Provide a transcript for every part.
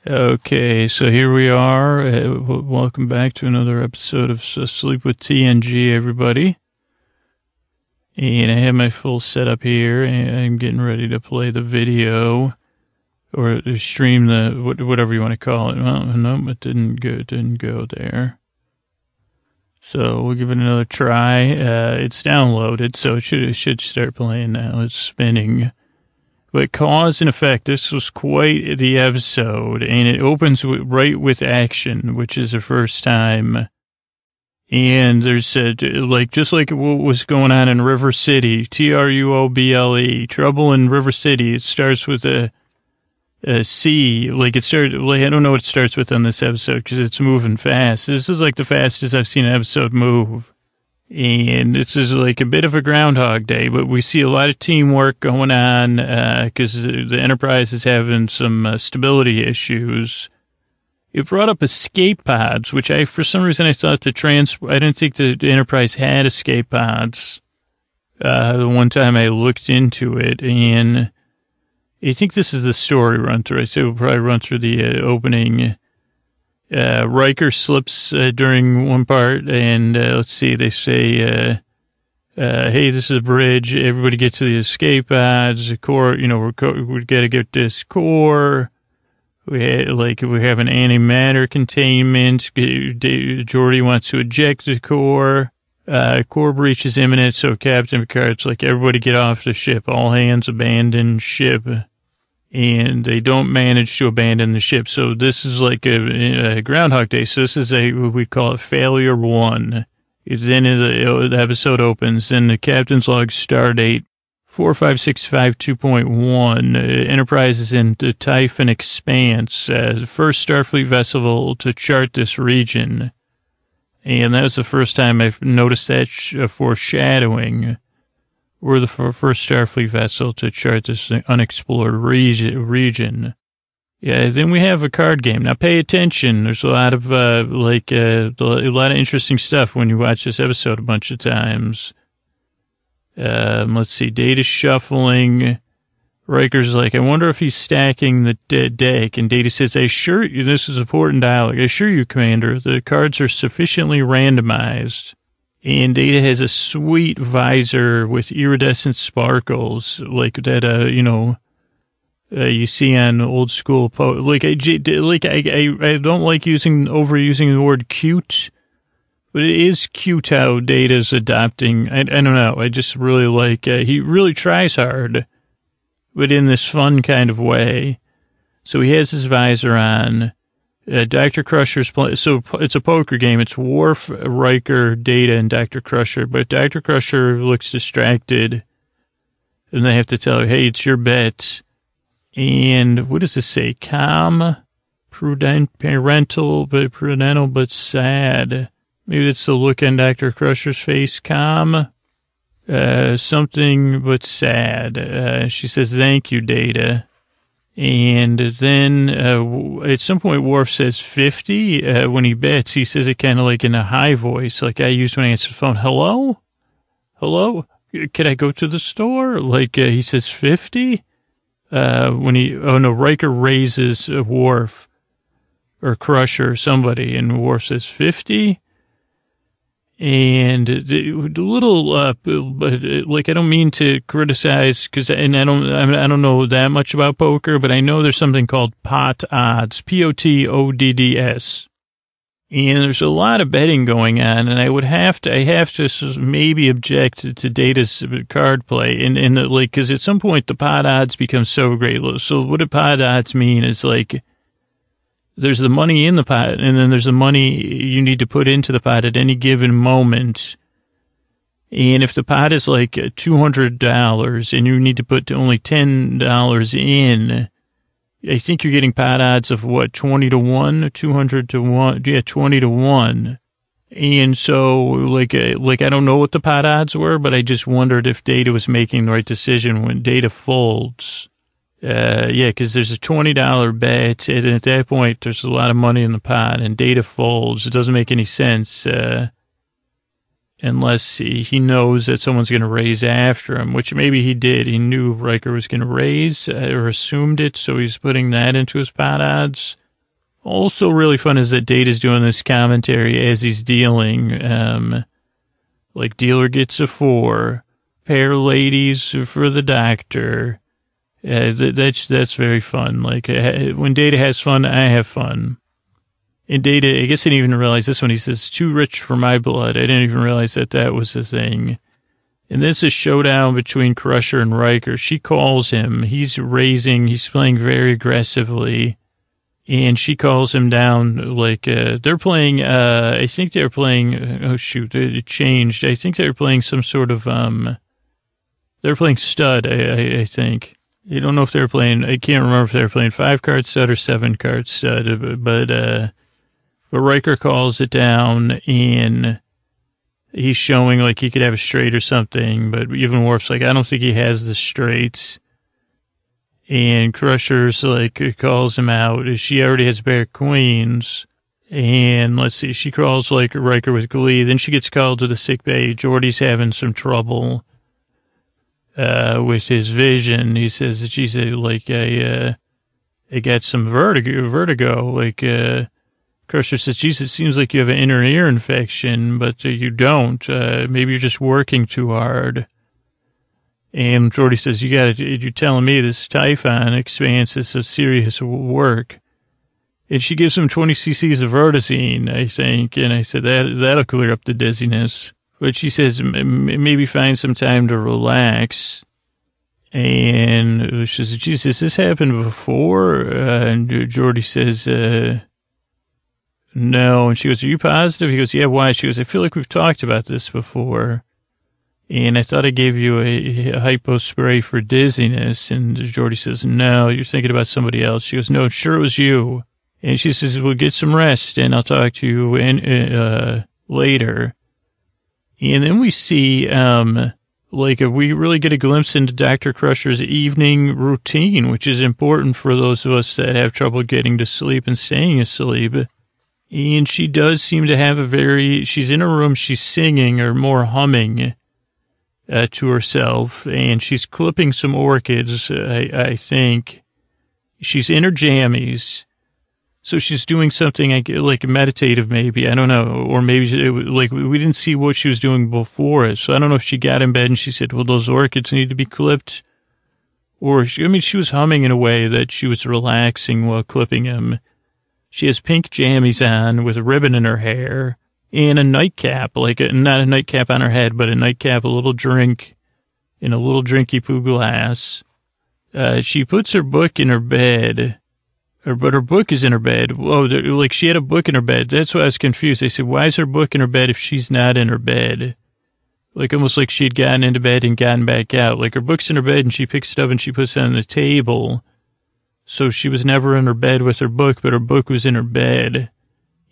Okay, so here we are. Uh, welcome back to another episode of Sleep with TNG, everybody. And I have my full setup here, I'm getting ready to play the video or stream the whatever you want to call it. Well, no, it didn't go. It didn't go there. So we'll give it another try. Uh, it's downloaded, so it should it should start playing now. It's spinning. But cause and effect, this was quite the episode, and it opens with, right with action, which is the first time. And there's a, like just like what was going on in River City, T R U O B L E, trouble in River City. It starts with a, a C, like it started. Like I don't know what it starts with on this episode because it's moving fast. This is like the fastest I've seen an episode move. And this is like a bit of a Groundhog Day, but we see a lot of teamwork going on because the Enterprise is having some uh, stability issues. It brought up escape pods, which I, for some reason, I thought the trans, I didn't think the, the Enterprise had escape pods. Uh, the one time I looked into it, and I think this is the story run through. I say we'll probably run through the uh, opening. Uh, Riker slips uh, during one part, and uh, let's see, they say, uh, uh, "Hey, this is a bridge. Everybody get to the escape pods. The core, you know, we're co- we got to get this core. We ha- like we have an antimatter containment. Geordi wants to eject the core. Uh, core breach is imminent, so Captain Picard's like, everybody get off the ship. All hands abandon ship." And they don't manage to abandon the ship. So this is like a, a Groundhog Day. So this is a we call it failure one. Then the, the episode opens. Then the captain's log stardate four five six five two point one. Uh, Enterprise is in the Typhon Expanse, uh, first Starfleet vessel to chart this region. And that was the first time I've noticed that sh- uh, foreshadowing. We're the first Starfleet vessel to chart this unexplored region. region. Yeah, then we have a card game. Now pay attention. There's a lot of, uh, like, uh, a lot of interesting stuff when you watch this episode a bunch of times. Um, let's see, data shuffling. Riker's like, I wonder if he's stacking the de- deck. And Data says, I assure you, this is important dialogue. I assure you, Commander, the cards are sufficiently randomized. And Data has a sweet visor with iridescent sparkles, like that, uh, you know, uh, you see on old school po- like I, like I, I, I don't like using overusing the word cute, but it is cute how Data's adopting. I, I don't know. I just really like. Uh, he really tries hard, but in this fun kind of way. So he has his visor on. Uh, Dr. Crusher's play. So it's a poker game. It's Worf, Riker, Data, and Dr. Crusher. But Dr. Crusher looks distracted, and they have to tell her, "Hey, it's your bet." And what does this say? Calm, prudent, parental, but prudential, but sad. Maybe it's the look on Dr. Crusher's face. Calm, uh, something but sad. Uh, she says, "Thank you, Data." And then uh, at some point, Worf says 50 uh, when he bets. He says it kind of like in a high voice, like I used when I answer the phone. Hello? Hello? Can I go to the store? Like uh, he says 50? Uh, when he, oh no, Riker raises Worf or Crusher somebody, and Worf says 50? And the little, uh, but like, I don't mean to criticize because, and I don't, I don't know that much about poker, but I know there's something called pot odds, P O T O D D S. And there's a lot of betting going on, and I would have to, I have to maybe object to Data's card play, and, and like, because at some point the pot odds become so great. So what do pot odds mean is like, there's the money in the pot, and then there's the money you need to put into the pot at any given moment. And if the pot is like two hundred dollars, and you need to put only ten dollars in, I think you're getting pot odds of what twenty to one, two hundred to one, yeah, twenty to one. And so, like, uh, like I don't know what the pot odds were, but I just wondered if Data was making the right decision when Data folds. Uh, yeah, because there's a twenty dollar bet, and at that point, there's a lot of money in the pot, and Data folds. It doesn't make any sense uh, unless he, he knows that someone's going to raise after him, which maybe he did. He knew Riker was going to raise uh, or assumed it, so he's putting that into his pot odds. Also, really fun is that Data's doing this commentary as he's dealing. Um, like dealer gets a four, pair ladies for the doctor. Uh, that's that's very fun. Like when Data has fun, I have fun. And Data, I guess I didn't even realize this one. He says, "Too rich for my blood." I didn't even realize that that was the thing. And this is showdown between Crusher and Riker. She calls him. He's raising. He's playing very aggressively and she calls him down like uh, they're playing uh, i think they're playing oh shoot it changed i think they're playing some sort of um they're playing stud i, I, I think i don't know if they're playing i can't remember if they're playing five card stud or seven card stud but uh but Riker calls it down and he's showing like he could have a straight or something but even Worf's like i don't think he has the straights and Crusher's like calls him out. She already has bare queens. And let's see, she calls like Riker with glee. Then she gets called to the sick bay. Geordi's having some trouble uh, with his vision. He says that she's uh, like a, uh, it got some vertigo, vertigo. Like, uh, Crusher says, Jesus, it seems like you have an inner ear infection, but uh, you don't. Uh, maybe you're just working too hard. And Geordi says, you got to, you're telling me this Typhon expanse is a serious work. And she gives him 20 cc's of Vertazine, I think. And I said, that, that'll clear up the dizziness. But she says, maybe find some time to relax. And she says, Jesus, this happened before? Uh, and Geordi says, uh, no. And she goes, are you positive? He goes, yeah, why? She goes, I feel like we've talked about this before and I thought I gave you a, a hypo spray for dizziness. And Geordi says, no, you're thinking about somebody else. She goes, no, sure it was you. And she says, well, get some rest and I'll talk to you in, uh, later. And then we see, um, like we really get a glimpse into Dr. Crusher's evening routine, which is important for those of us that have trouble getting to sleep and staying asleep. And she does seem to have a very, she's in her room, she's singing or more humming uh, to herself, and she's clipping some orchids. I, I think she's in her jammies, so she's doing something like meditative, maybe. I don't know, or maybe it, like we didn't see what she was doing before it. So I don't know if she got in bed and she said, "Well, those orchids need to be clipped," or she, I mean, she was humming in a way that she was relaxing while clipping them. She has pink jammies on with a ribbon in her hair and a nightcap, like a, not a nightcap on her head, but a nightcap, a little drink in a little drinky poo glass. Uh, she puts her book in her bed, or, but her book is in her bed. Oh, like she had a book in her bed. That's why I was confused. I said, why is her book in her bed if she's not in her bed? Like almost like she'd gotten into bed and gotten back out. Like her book's in her bed and she picks it up and she puts it on the table. So she was never in her bed with her book, but her book was in her bed.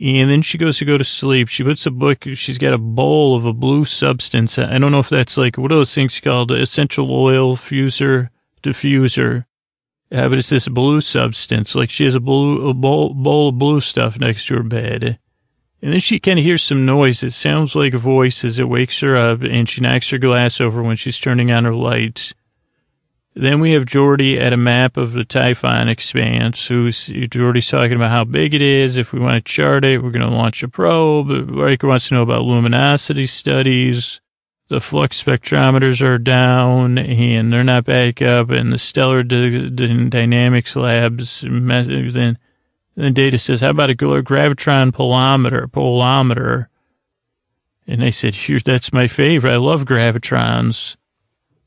And then she goes to go to sleep. She puts a book, she's got a bowl of a blue substance. I don't know if that's like, what are those things called? Essential oil fuser, diffuser. Yeah, but it's this blue substance. Like she has a blue, a bowl, bowl of blue stuff next to her bed. And then she kind of hears some noise. It sounds like a voice as it wakes her up and she knocks her glass over when she's turning on her lights. Then we have Geordi at a map of the Typhon expanse, who's Geordi's talking about how big it is. If we want to chart it, we're going to launch a probe. Riker wants to know about luminosity studies. The flux spectrometers are down and they're not back up, and the stellar dynamics labs. Then, then Data says, "How about a gravitron polometer?" Polometer. And I said, "Sure, "That's my favorite. I love gravitrons."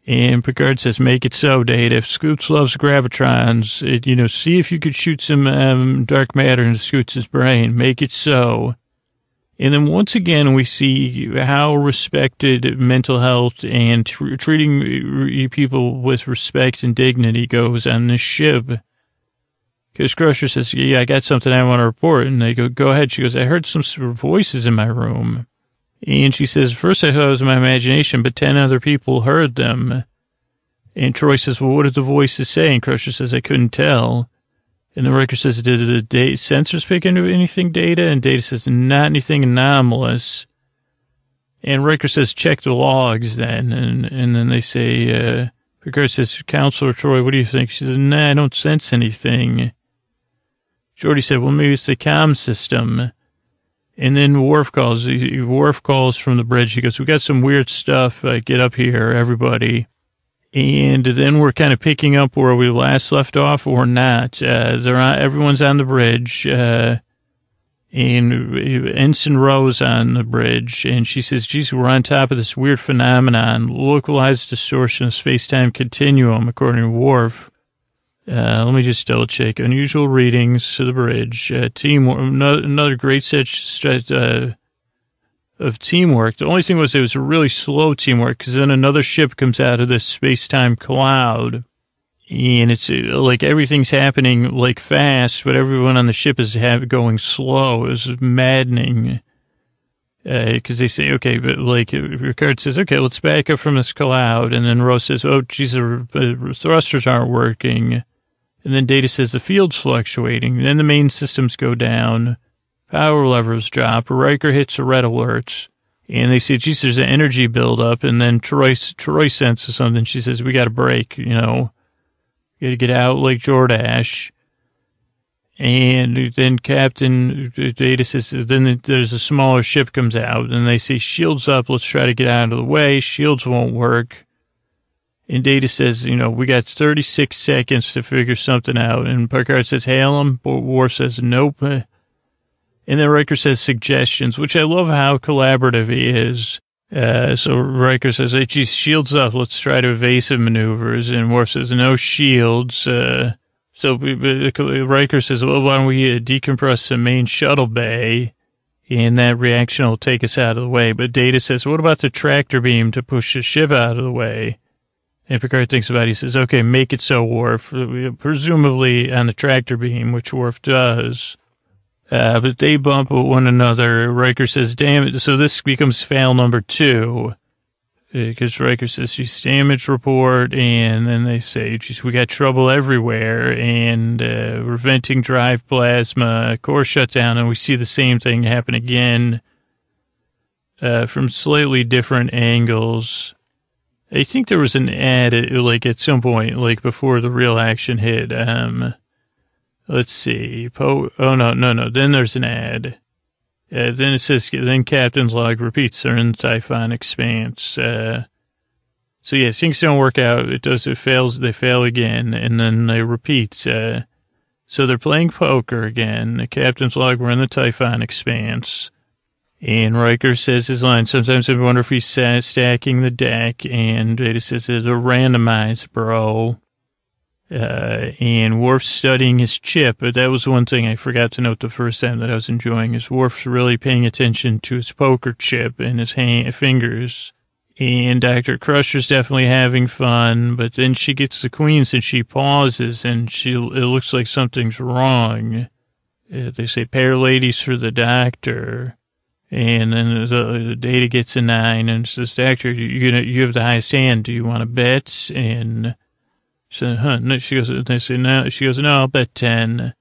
And Picard says, make it so, Data. If Scoots loves gravitrons, it, you know, see if you could shoot some um, dark matter into Scoots' brain. Make it so. And then once again, we see how respected mental health and tr- treating people with respect and dignity goes on this ship. Because Crusher says, yeah, I got something I want to report. And they go, go ahead. She goes, I heard some voices in my room. And she says, first I thought it was my imagination, but 10 other people heard them. And Troi says, well, what did the voices say? And Crusher says, I couldn't tell. And the Riker says, did the data sensors pick into anything data? And Data says, not anything anomalous. And Riker says, check the logs then. And, and then they say, uh, Picard says, Counselor Troi, what do you think? She says, nah, I don't sense anything. Geordi said, well, maybe it's the comm system. And then Worf calls, Worf calls from the bridge. He goes, we got some weird stuff. Uh, get up here, everybody. And then we're kind of picking up where we last left off or not. Uh, they're on, everyone's on the bridge. Uh, and Ensign Rose on the bridge, and she says, geez, we're on top of this weird phenomenon, localized distortion of space-time continuum, according to Worf. Uh, let me just double check. Unusual readings to the bridge. Uh, another great set uh, of teamwork. The only thing was it was really slow teamwork because then another ship comes out of this space-time cloud and it's uh, like everything's happening like fast, but everyone on the ship is have, going slow. It was maddening. Because uh, they say, okay, but like Ricard says, okay, let's back up from this cloud, and then Rose says, oh, geez, the thrusters aren't working, and then Data says the field's fluctuating. And Then the main systems go down, power levers drop, Riker hits a red alert, and they say, geez, there's an energy buildup, and then Troi Troi senses something. She says, we got to break, you know got to get out like Jordash. And then Captain Data says, then there's a smaller ship comes out and they say, shields up. Let's try to get out of the way. Shields won't work. And Data says, you know, we got 36 seconds to figure something out. And Picard says, hail him. Worf says, nope. And then Riker says suggestions, which I love how collaborative he is. Uh, so Riker says, hey, geez, shields up. Let's try to evasive maneuvers. And Worf says, no shields. Uh, so Riker says, well, why don't we uh, decompress the main shuttle bay? And that reaction will take us out of the way. But Data says, what about the tractor beam to push the ship out of the way? And Picard thinks about it. He says, okay, make it so, Worf. Presumably on the tractor beam, which Worf does. Uh, but they bump one another. Riker says, damn it. So this becomes fail number two. Because Riker says she's damage report, and then they say, we got trouble everywhere, and uh, we're venting drive plasma, core shutdown, and we see the same thing happen again uh, from slightly different angles. I think there was an ad, like at some point, like before the real action hit. Um, Let's see. Po- oh, no, no, no. Then there's an ad. Uh, then it says, then Captain's log repeats they're in Typhon Expanse. Uh, so yeah, things don't work out. It does, it fails, they fail again, and then they repeat. Uh, so they're playing poker again. The captain's log, we're in the Typhon Expanse. And Riker says his line, sometimes I wonder if he's stacking the deck, and Data says it's a randomized, bro uh, and Worf studying his chip. But that was one thing I forgot to note the first time that I was enjoying is Worf's really paying attention to his poker chip and his hand, fingers. And Dr. Crusher's definitely having fun, but then she gets the queens and she pauses and she, it looks like something's wrong. Uh, they say pair ladies for the doctor. And then the, the data gets a nine and says, doctor, you, you, you have the highest hand. Do you want to bet? And, she huh, no, she goes, they say, no, she goes, no, I'll bet 10.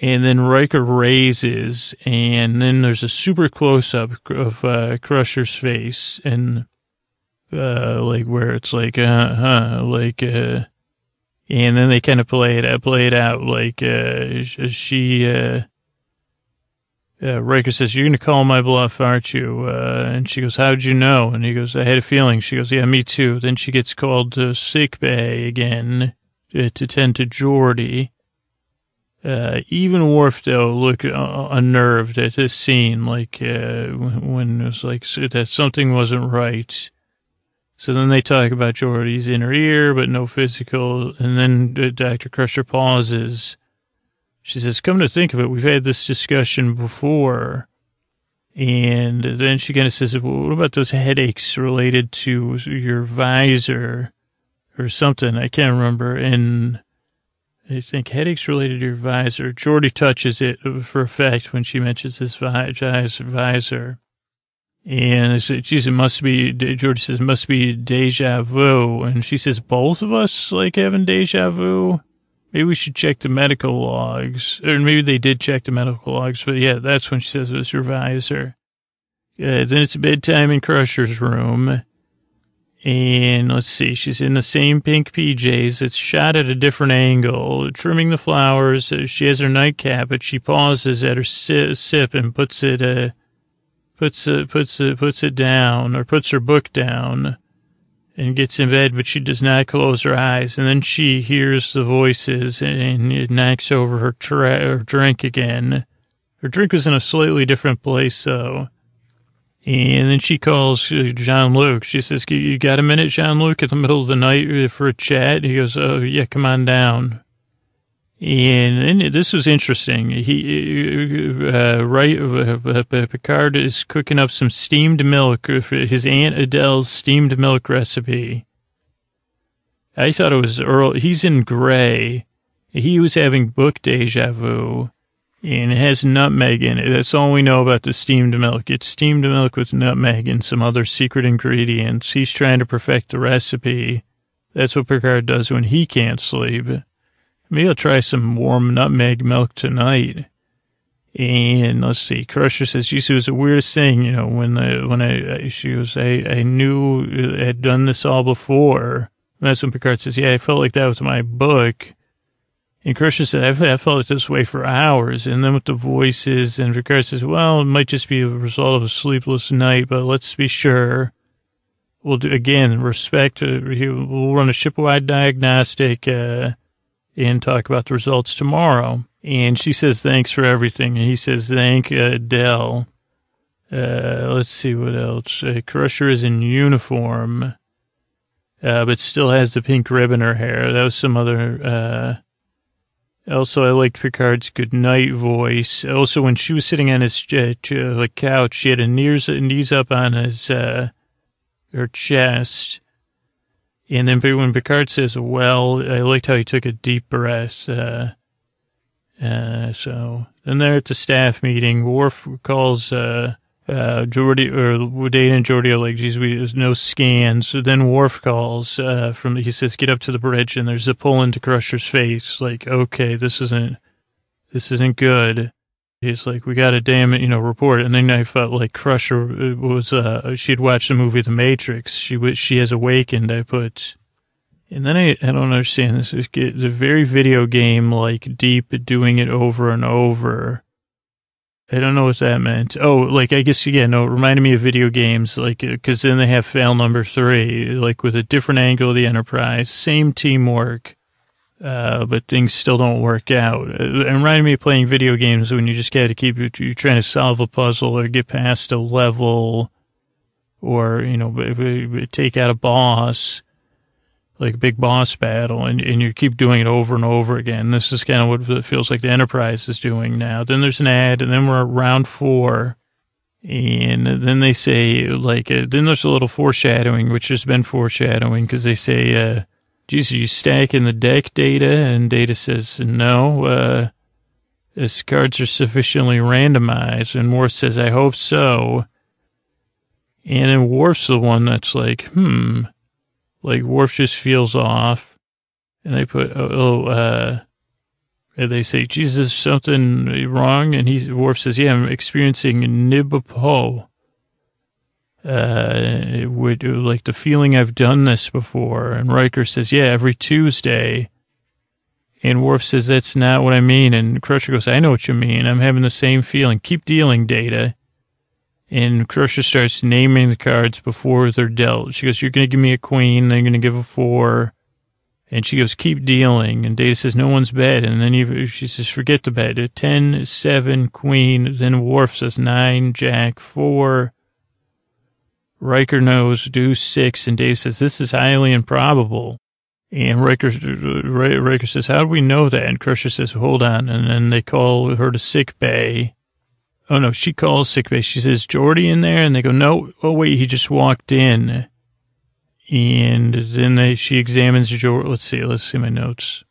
And then Riker raises, and then there's a super close up of, uh, Crusher's face, and, uh, like where it's like, uh, huh, like, uh, and then they kind of play it, play it out, like, uh, she, uh, uh, Riker says, you're going to call my bluff, aren't you? Uh, and she goes, how'd you know? And he goes, I had a feeling. She goes, yeah, me too. Then she gets called to sick bay again uh, to tend to Geordi. Uh, even Worf, though, looked uh, unnerved at this scene, like, uh, when it was like that something wasn't right. So then they talk about Geordi's inner ear, but no physical. And then uh, Dr. Crusher pauses she says, come to think of it, we've had this discussion before. And then she kind of says, well, what about those headaches related to your visor or something? I can't remember. And I think headaches related to your visor. Geordi touches it for effect when she mentions this visor. And I said, geez, it must be, Geordi says, it must be deja vu. And she says, both of us like having deja vu? Maybe we should check the medical logs. Or maybe they did check the medical logs, but yeah, that's when she says it was her visor. Uh, then it's bedtime in Crusher's room. And let's see, she's in the same pink PJs. It's shot at a different angle, trimming the flowers. She has her nightcap, but she pauses at her si- sip and puts it, uh, puts it, puts it, puts it down or puts her book down and gets in bed, but she does not close her eyes. And then she hears the voices and it knocks over her, tra- her drink again. Her drink was in a slightly different place, though. And then she calls uh, Jean Luc. She says, You got a minute, Jean Luc, in the middle of the night uh, for a chat? He goes, Oh, yeah, come on down. And then this was interesting. He, uh, right, uh, Picard is cooking up some steamed milk his Aunt Adele's steamed milk recipe. I thought it was Earl. He's in gray. He was having book deja vu and it has nutmeg in it. That's all we know about the steamed milk. It's steamed milk with nutmeg and some other secret ingredients. He's trying to perfect the recipe. That's what Picard does when he can't sleep. Maybe I'll try some warm nutmeg milk tonight. And let's see, Crusher says, she was the weirdest thing, you know, when the, when I, she was, I, I knew I had done this all before. And that's when Picard says, yeah, I felt like that was my book. And Crusher said, I felt like this way for hours. And then with the voices, and Picard says, well, it might just be a result of a sleepless night, but let's be sure. We'll do, again, respect, uh, we'll run a shipwide diagnostic, uh, and talk about the results tomorrow. And she says, thanks for everything. And he says, thank uh, Dell. Uh, let's see what else. Uh, Crusher is in uniform, uh, but still has the pink ribbon in her hair. That was some other, uh, also I liked Picard's good night voice. Also, when she was sitting on his uh, like couch, she had her knees, knees up on his, uh, her chest and then when Picard says, well, I liked how he took a deep breath. Uh, uh, so then they're at the staff meeting. Worf calls, uh, uh, Geordi, or Data and Geordi are like, geez, we, there's no scans. So then Worf calls, uh, from, he says, get up to the bridge and there's a pull into Crusher's face. Like, okay, this isn't, this isn't good. He's like, we got to damn it, you know, report. And then I felt like Crusher was, uh, she'd watched the movie The Matrix. She was, she has awakened. I put, and then I, I don't understand this. It's a very video game like deep doing it over and over. I don't know what that meant. Oh, like, I guess, yeah, no, it reminded me of video games, like, uh, cause then they have fail number three, like with a different angle of the Enterprise, same teamwork uh, but things still don't work out. Uh, it reminded me of playing video games when you just got to keep, you're trying to solve a puzzle or get past a level or, you know, take out a boss, like a big boss battle, and, and you keep doing it over and over again. This is kind of what it feels like the Enterprise is doing now. Then there's an ad, and then we're at round four. And then they say, like, uh, then there's a little foreshadowing, which has been foreshadowing, because they say, uh, geez, are you stacking the deck data? And data says, no, uh, his cards are sufficiently randomized. And Worf says, I hope so. And then Worf's the one that's like, hmm, like Worf just feels off. And they put, oh, oh uh, and they say, Jesus, something wrong? And he, Worf says, yeah, I'm experiencing Nibipo uh, would like the feeling I've done this before. And Riker says, yeah, every Tuesday. And Worf says, that's not what I mean. And Crusher goes, I know what you mean. I'm having the same feeling. Keep dealing data. And Crusher starts naming the cards before they're dealt. She goes, you're going to give me a queen. Then you're going to give a four. And she goes, keep dealing. And Data says, no one's bed. And then he, she says, forget the bed. 10, 7, queen. Then Worf says, 9, jack, 4. Riker knows deuce six, and Dave says this is highly improbable. And Riker, Riker says, how do we know that? And Crusher says, hold on. And then they call her to sick bay. Oh no, she calls sick bay. She says, Geordi in there? And they go, no, oh wait, he just walked in. And then they, she examines Geordi. Let's see, let's see my notes.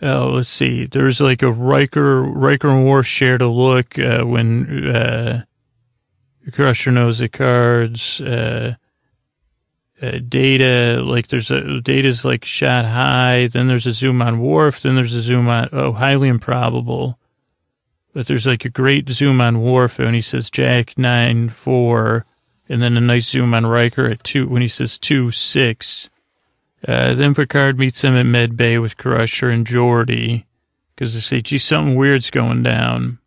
Oh, let's see. There's like a Riker, Riker and Worf shared a look, uh, when, uh, Crusher knows the cards, uh, uh, data, like there's a, data's like shot high, then there's a zoom on Worf, then there's a zoom on, oh, highly improbable. But there's like a great zoom on Worf, and he says Jack 9 4, And then a nice zoom on Riker at two when he says two six. Uh, then Picard meets him at Med Bay with Crusher and Geordi because they say, gee, something weird's going down.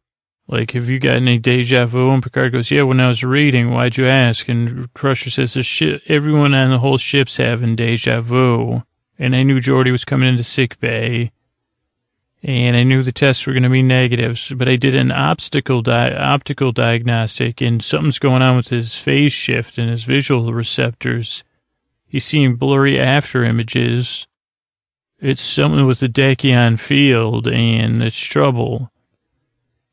Like, have you got any deja vu? And Picard goes, yeah, when I was reading, why'd you ask? And Crusher says, the ship, everyone on the whole ship's having deja vu. And I knew Geordi was coming into sick bay. And I knew the tests were going to be negatives, but I did an obstacle di- optical diagnostic and something's going on with his phase shift and his visual receptors. He's seeing blurry after images. It's something with the dekyon field and it's trouble.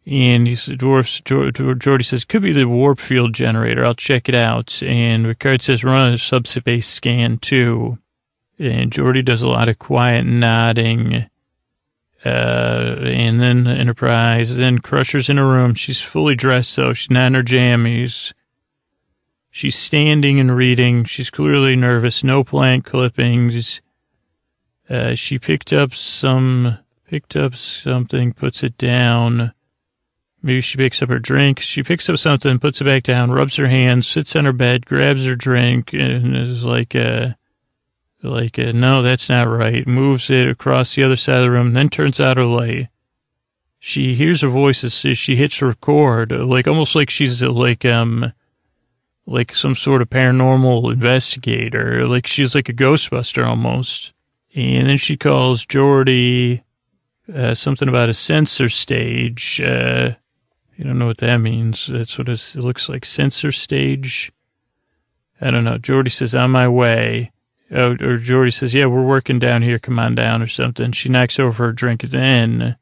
And he said, Dwarf, Geordi says, could be the warp field generator. I'll check it out. And Picard says, run a subspace scan too. And Geordi does a lot of quiet nodding. Uh, and then the Enterprise, then Crusher's in her room. She's fully dressed though. She's not in her jammies. She's standing and reading. She's clearly nervous. No plant clippings. Uh, she picked up some, picked up something, puts it down. Maybe she picks up her drink. She picks up something, puts it back down, rubs her hands, sits on her bed, grabs her drink, and is like, uh, like, uh, no, that's not right. Moves it across the other side of the room, then turns out her light. She hears her voice as she hits record, like almost like she's like, um, like some sort of paranormal investigator. Like she's like a Ghostbuster almost. And then she calls Geordi, uh, something about a sensor stage. Uh, you don't know what that means. That's what it looks like. Sensor stage. I don't know. Geordi says, on my way. Oh, or Geordi says, yeah, we're working down here. Come on down or something. She knocks over her drink then.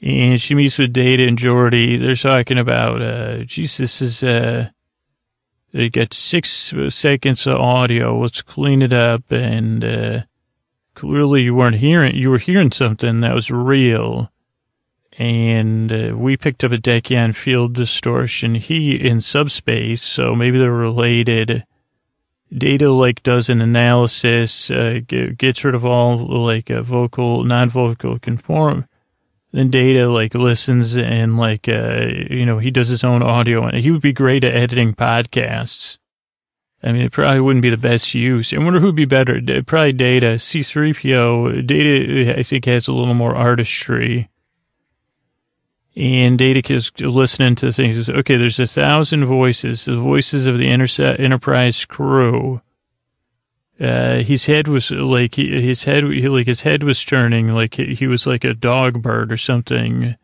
And she meets with Data and Geordi. They're talking about, uh, Jesus is, uh, they get six seconds of audio. Let's clean it up. And, uh, clearly you weren't hearing, you were hearing something that was real and uh, we picked up a dekyon field distortion. He in subspace, so maybe they're related. Data like does an analysis, uh, gets rid of all like a vocal, non-vocal conform. Then Data like listens and like uh, you know he does his own audio, and he would be great at editing podcasts. I mean, it probably wouldn't be the best use. I wonder who'd be better. Probably Data. C3PO. Data, I think, has a little more artistry and Data is listening to things. Says, okay, there's a thousand voices, the voices of the Enterprise crew. Uh, his head was like his head, like his head was turning, like he was like a dog bird or something,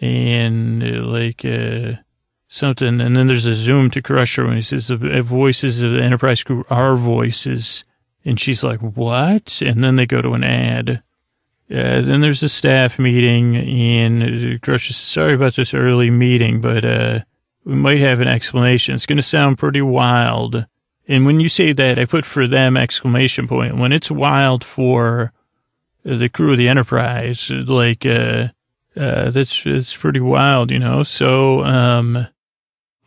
and uh, like uh, something. And then there's a zoom to Crusher when he says the voices of the Enterprise crew are voices, and she's like, "What?" And then they go to an ad. Uh, then there's a staff meeting, and says, sorry about this early meeting, but uh, we might have an explanation. It's going to sound pretty wild. And when you say that, I put for them exclamation point. When it's wild for the crew of the Enterprise, like, uh, uh, that's, that's pretty wild, you know? So, um,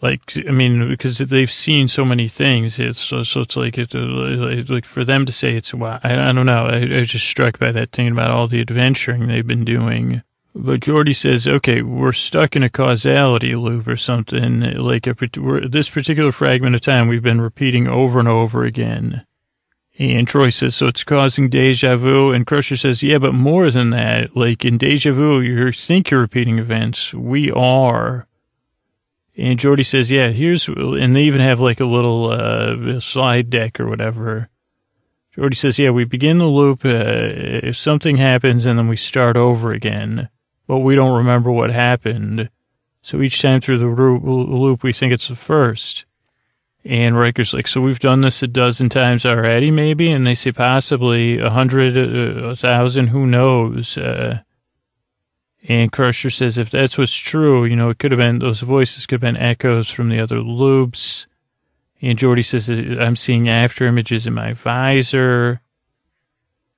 like, I mean, because they've seen so many things, it's so, so it's like it's like for them to say it's wow. I, I don't know. I, I was just struck by that thinking about all the adventuring they've been doing. But Geordi says, okay, we're stuck in a causality loop or something. Like a, this particular fragment of time we've been repeating over and over again. And Troi says, so it's causing deja vu. And Crusher says, yeah, but more than that. Like in deja vu, you think you're repeating events. We are. And Geordi says, yeah, here's, and they even have like a little uh, slide deck or whatever. Geordi says, yeah, we begin the loop, uh, if something happens and then we start over again, but we don't remember what happened. So each time through the loop, we think it's the first. And Riker's like, so we've done this a dozen times already, maybe? And they say possibly a hundred, uh, a thousand, who knows? Uh, and Crusher says if that's what's true, you know, it could have been, those voices could have been echoes from the other loops. And Geordi says, I'm seeing after images in my visor.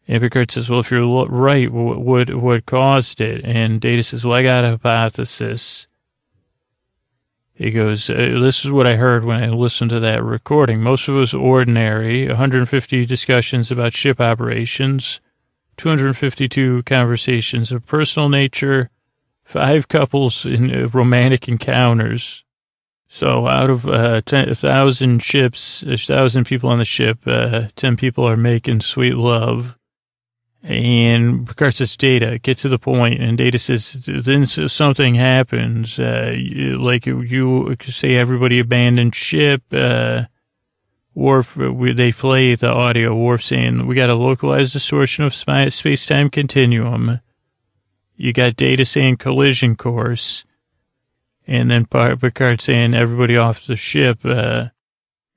And Picard says, well, if you're right, what, what caused it? And Data says, well, I got a hypothesis. He goes, uh, this is what I heard when I listened to that recording. Most of it was ordinary, 150 discussions about ship operations 252 conversations of personal nature, five couples in uh, romantic encounters. So out of uh, 10, a thousand ships, a thousand people on the ship, uh, 10 people are making sweet love. And Picard says, Data, get to the point. And Data says, then something happens. Uh, you, like you say everybody abandoned ship. Uh, Worf, they play the audio. Worf saying, we got a localized distortion of space-time continuum. You got Data saying collision course. And then Picard saying everybody off the ship. Uh,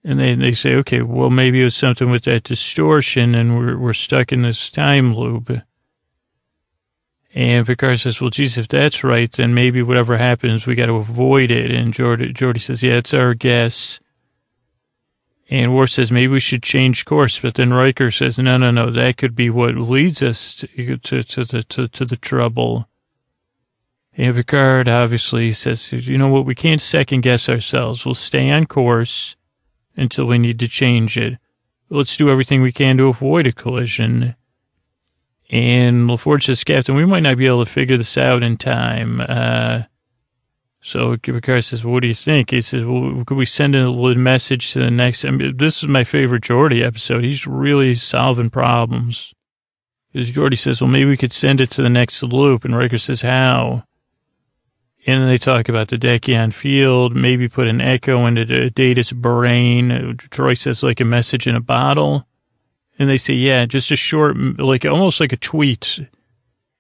and they, they say, okay, well, maybe it was something with that distortion and we're, we're stuck in this time loop. And Picard says, well, geez, if that's right, then maybe whatever happens, we got to avoid it. And Geordi, Geordi says, yeah, it's our guess. And Worf says, maybe we should change course. But then Riker says, no, no, no, that could be what leads us to, to, to, the, to, to the trouble. And Picard obviously says, you know what, we can't second guess ourselves. We'll stay on course until we need to change it. Let's do everything we can to avoid a collision. And LaForge says, Captain, we might not be able to figure this out in time. Uh, so Picard says, well, what do you think? He says, well, could we send a little message to the next? I mean, this is my favorite Geordi episode. He's really solving problems. Because Geordi says, well, maybe we could send it to the next loop. And Riker says, how? And then they talk about the dekyon field, maybe put an echo into Data's brain. Troi says like a message in a bottle. And they say, yeah, just a short, like almost like a tweet.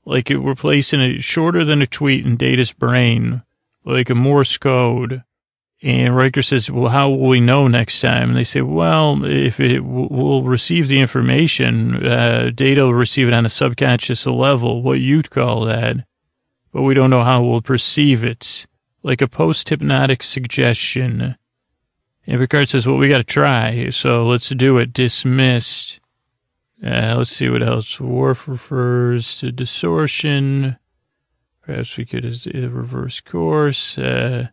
Like we're placing it shorter than a tweet in Data's brain, like a Morse code. And Riker says, well, how will we know next time? And they say, well, if it will receive the information, uh, Data will receive it on a subconscious level, what you'd call that but we don't know how we'll perceive it, like a post-hypnotic suggestion. And Picard says, well, we got to try, so let's do it. Dismissed. Uh, let's see what else. Worf refers to distortion. Perhaps we could uh, reverse course. Uh,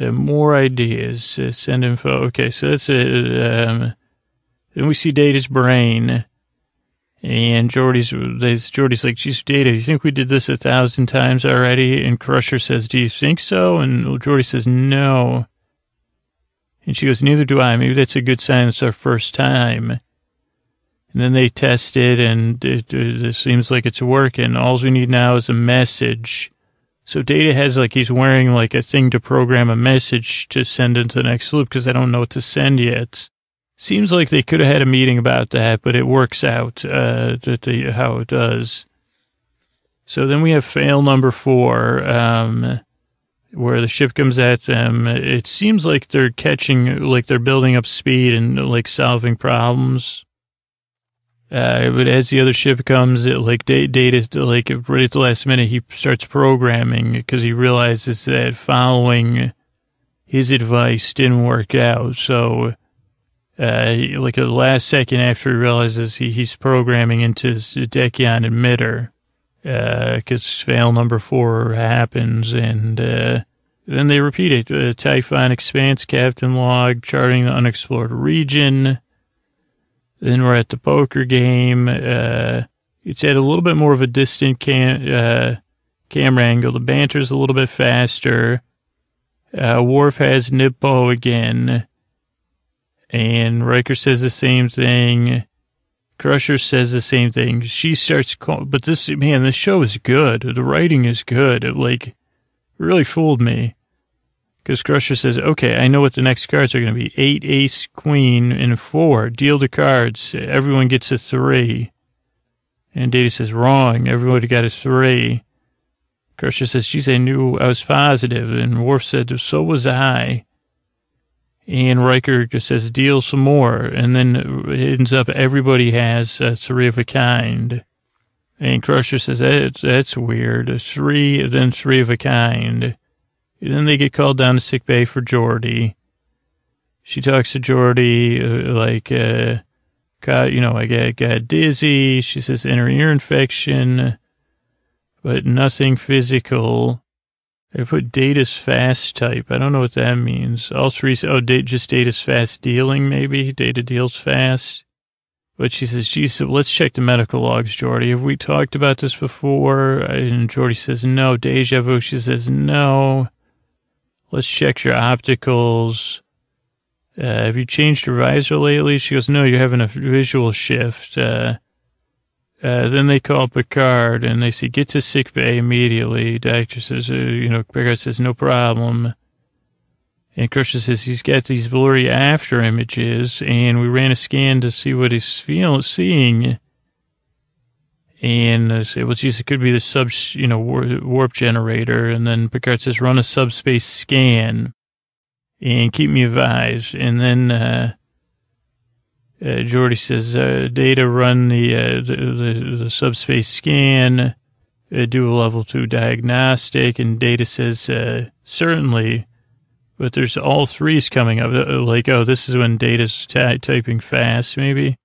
uh, more ideas. Uh, send info. Okay, so that's it. Um, then we see Data's brain. And Geordi's, Geordi's like, geez, Data, you think we did this a thousand times already? And Crusher says, do you think so? And Geordi says, no. And she goes, neither do I. Maybe that's a good sign it's our first time. And then they test it and it, it seems like it's working. All we need now is a message. So Data has like, he's wearing like a thing to program a message to send into the next loop because I don't know what to send yet. Seems like they could have had a meeting about that, but it works out uh, the, how it does. So then we have fail number four, um, where the ship comes at them. It seems like they're catching, like they're building up speed and like solving problems. Uh, but as the other ship comes, it like data, like right at the last minute, he starts programming because he realizes that following his advice didn't work out. So uh, like the last second after he realizes he, he's programming into his dekyon emitter, because uh, fail number four happens, and uh, then they repeat it. Uh, Typhon expanse, captain log, charting the unexplored region. Then we're at the poker game. Uh, it's at a little bit more of a distant cam, uh, camera angle. The banter's a little bit faster. Uh, Worf has Nippo again. And Riker says the same thing. Crusher says the same thing. She starts calling, but this, man, this show is good. The writing is good. It like really fooled me. Because Crusher says, okay, I know what the next cards are going to be. Eight, ace, queen, and four. Deal the cards. Everyone gets a three. And Data says, wrong. Everybody got a three. Crusher says, geez, I knew I was positive. And Worf said, so was I. And Riker just says, deal some more. And then it ends up everybody has a three of a kind. And Crusher says, that's, that's weird. Three, then three of a kind. Then they get called down to sick bay for Geordi. She talks to Geordi, uh, like, uh, got, you know, I got, got dizzy. She says inner ear infection, but nothing physical. I put data's fast type. I don't know what that means. All three, oh, date, just data's fast dealing, maybe. Data deals fast. But she says, geez, let's check the medical logs, Geordi. Have we talked about this before? And Geordi says, no. Deja vu, she says, no. Let's check your opticals. Uh, have you changed your visor lately? She goes, no, you're having a visual shift. Uh, uh, then they call Picard and they say, get to sick bay immediately. Doctor says, uh, you know, Picard says, no problem. And Crusher says he's got these blurry after images and we ran a scan to see what he's feeling, seeing. And it could be the sub, you know, warp generator. And then Picard says, run a subspace scan and keep me advised. And then, uh, uh, Geordi says, uh, data run the, uh, the, the, the, subspace scan, uh, do a level two diagnostic. And data says, uh, certainly, but there's all threes coming up. Uh, like, oh, this is when data's typing fast, maybe.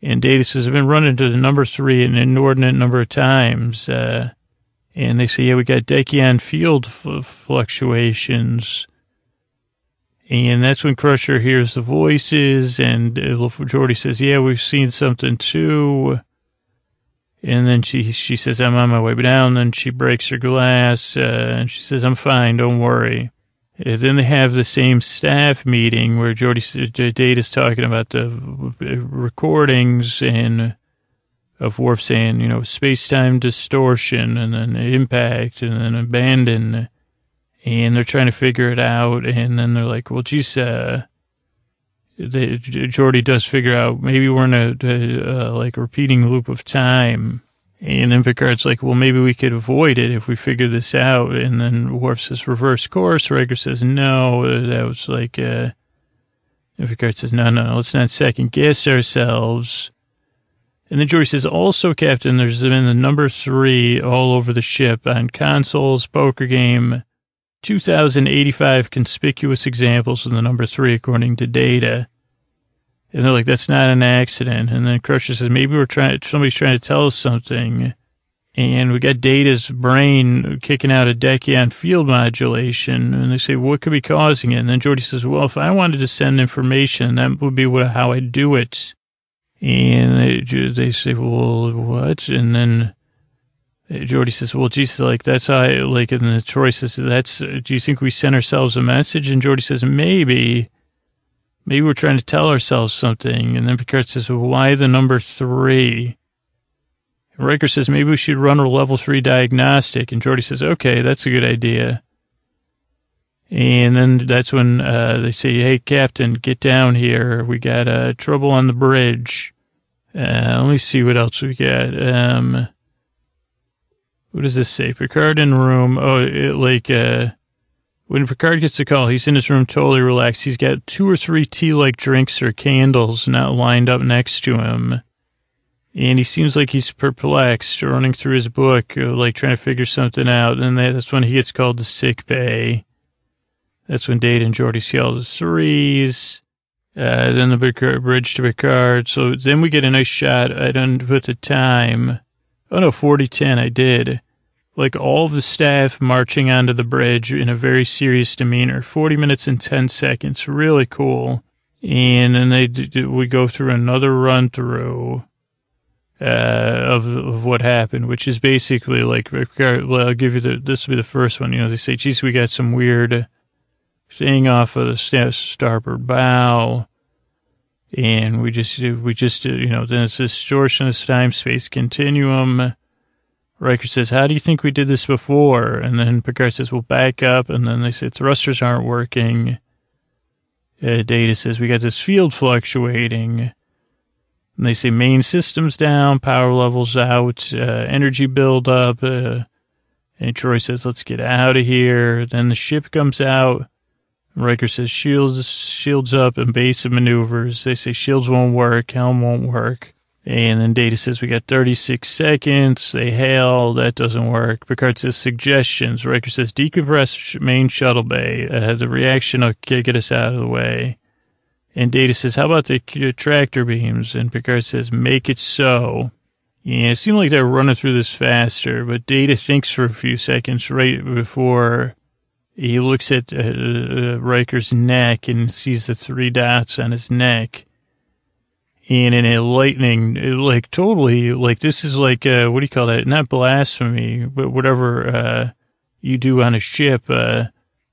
And data says, I've been running to the number three an inordinate number of times. Uh, and they say, yeah, we got dekyon field f- fluctuations. And that's when Crusher hears the voices and uh, Geordi says, yeah, we've seen something too. And then she, she says, I'm on my way down. Then she breaks her glass, uh, and she says, I'm fine. Don't worry. Then they have the same staff meeting where Geordi Data's talking about the recordings and of Worf saying, you know, space-time distortion and then impact and then abandon. And they're trying to figure it out. And then they're like, well, geez, uh, Geordi does figure out maybe we're in a, a, a like repeating loop of time and then Picard's like, well, maybe we could avoid it if we figure this out. And then Worf says, reverse course. Riker says, no, that was like, uh, and Picard says, no, no, let's not second guess ourselves. And then Geordi says, also, Captain, there's been the number three all over the ship on consoles, poker game, 2,085 conspicuous examples of the number three, according to data. And they're like, that's not an accident. And then Crusher says, maybe we're trying, somebody's trying to tell us something. And we got Data's brain kicking out a dekyon field modulation. And they say, what could be causing it? And then Geordi says, well, if I wanted to send information, that would be what, how I'd do it. And they, they say, well, what? And then uh, Geordi says, well, geez, like, that's how I, like, and then Troi says, that's, do you think we sent ourselves a message? And Geordi says, maybe. Maybe we're trying to tell ourselves something. And then Picard says, why the number three? And Riker says, maybe we should run a level three diagnostic. And Geordi says, okay, that's a good idea. And then that's when uh, they say, hey, Captain, get down here. We got uh, trouble on the bridge. Uh, let me see what else we got. Um, what does this say? Picard in room. Oh, it, like, uh, when Picard gets the call, he's in his room totally relaxed. He's got two or three tea-like drinks or candles not lined up next to him. And he seems like he's perplexed, running through his book, uh, like trying to figure something out. And that's when he gets called to sick bay. That's when Data and Geordi see all the threes. Uh, then the bridge to Picard. So then we get a nice shot. I didn't put the time. Oh no, 4010 I did like all the staff marching onto the bridge in a very serious demeanor. 40 minutes and 10 seconds. Really cool. And then they, we go through another run through, uh, of, of what happened, which is basically like, I'll give you the, this will be the first one. You know, they say, geez, we got some weird thing off of the starboard bow. And we just, we just, you know, then it's distortion of time space continuum Riker says, how do you think we did this before? And then Picard says, well, back up. And then they say, thrusters aren't working. Uh, Data says, we got this field fluctuating. And they say, main system's down, power levels out, uh, energy buildup. Uh, and Troi says, let's get out of here. Then the ship comes out. Riker says, shields, shields up and base of maneuvers. They say, shields won't work, helm won't work. And then Data says, we got 36 seconds. They hail. That doesn't work. Picard says, suggestions. Riker says, decompress main shuttle bay. Uh, the reaction will get us out of the way. And Data says, how about the tractor beams? And Picard says, make it so. Yeah, it seemed like they were running through this faster, but Data thinks for a few seconds right before he looks at uh, uh, Riker's neck and sees the three dots on his neck and in a lightning, like totally, like this is like, uh, what do you call that? Not blasphemy, but whatever, uh, you do on a ship, uh,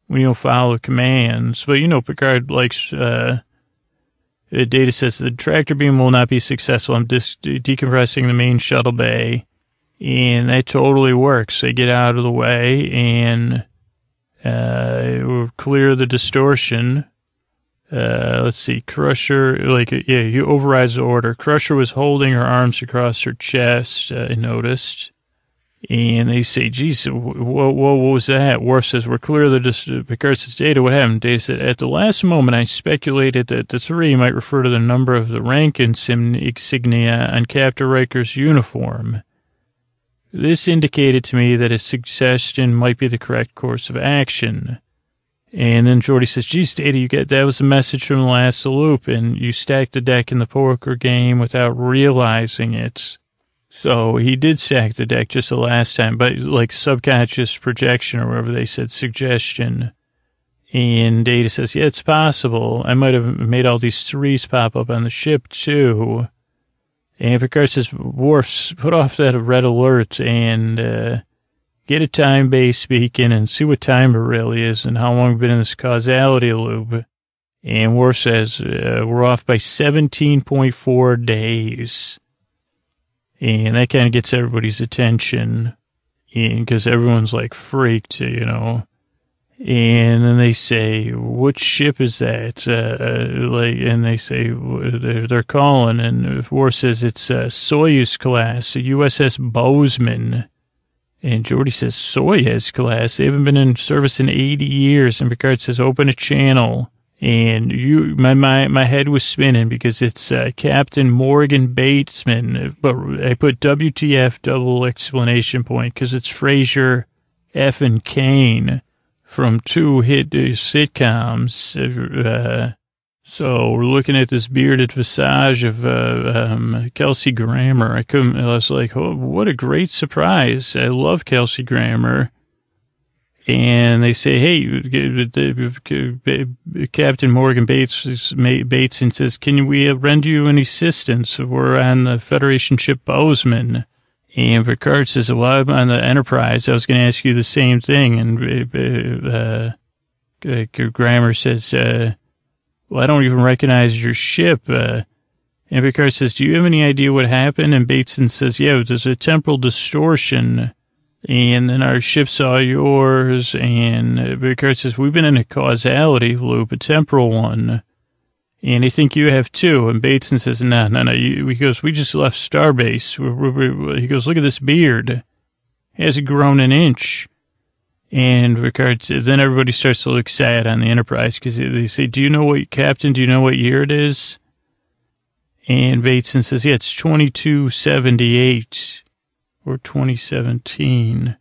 when you don't follow commands. But you know, Picard likes, uh, data says the tractor beam will not be successful. I'm just decompressing the main shuttle bay. And that totally works. They get out of the way and, uh, clear the distortion. Uh, let's see, Crusher, like, yeah, you overrides the order. Crusher was holding her arms across her chest, uh, I noticed. And they say, geez, what, what, what was that? Worf says, we're clear that this, Picard says, Data, what happened? Data said, at the last moment, I speculated that the three might refer to the number of the rank insignia on Captain Riker's uniform. This indicated to me that a suggestion might be the correct course of action. And then Geordi says, geez, Data, you get, that was a message from the last loop, and you stacked the deck in the poker game without realizing it. So he did stack the deck just the last time, but like subconscious projection or whatever they said, suggestion. And Data says, yeah, it's possible. I might have made all these threes pop up on the ship too. And Picard says, Worf, put off that red alert and, uh, get a time base beacon and see what time it really is and how long we've been in this causality loop. And Worf says, uh, we're off by 17.4 days. And that kind of gets everybody's attention And because everyone's like freaked, you know. And then they say, "What ship is that?" Uh, like, and they say they're, they're calling, and Worf says it's a Soyuz class, USS Bozeman. And Geordi says, Soyuz class. They haven't been in service in 80 years. And Picard says, open a channel and you, my, my, my head was spinning because it's uh, Captain Morgan Batesman, but I put WTF double explanation point because it's Frasier, F and Kane from two hit uh, sitcoms. Uh, so we're looking at this bearded visage of uh, um, Kelsey Grammer. I couldn't. I was like, "Oh, what a great surprise! I love Kelsey Grammer." and they say, "Hey, Captain Morgan Bates Bateson says, can we render you any assistance? We're on the Federation ship Bozeman." And Picard says, "Well, I'm on the Enterprise. I was going to ask you the same thing." And uh, uh, Grammer says, uh, "Well, I don't even recognize your ship." Uh, and Picard says, "Do you have any idea what happened?" And Bateson says, "Yeah, there's a temporal distortion." And then our ship saw yours, and Picard says, we've been in a causality loop, a temporal one. And I think you have too. And Bateson says, no, no, no. He goes, we just left Starbase. He goes, look at this beard. It hasn't grown an inch. And Picard says, then everybody starts to look sad on the Enterprise because they say, do you know what, Captain, do you know what year it is? And Bateson says, yeah, it's 2278 or 2017.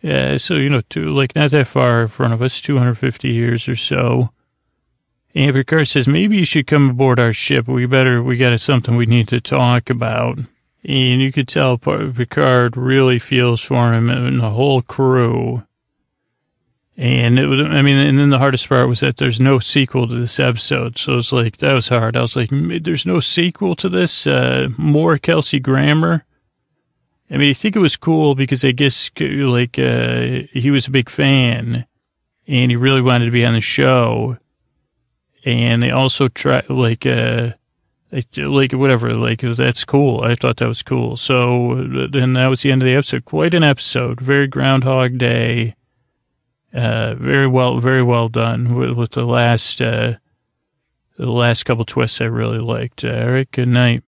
Yeah, so, you know, to, like not that far in front of us, 250 years or so. And Picard says, maybe you should come aboard our ship. We better, we got something we need to talk about. And you could tell Picard really feels for him and the whole crew. And it was, I mean, and then the hardest part was that there's no sequel to this episode. So it's like, that was hard. I was like, there's no sequel to this, uh, more Kelsey Grammer. I mean, I think it was cool because I guess like uh, he was a big fan, and he really wanted to be on the show. And they also try like uh, like whatever, like that's cool. I thought that was cool. So then that was the end of the episode. Quite an episode. Very Groundhog Day. Uh, very well, very well done with, with the last uh, the last couple twists I really liked. Right, good night.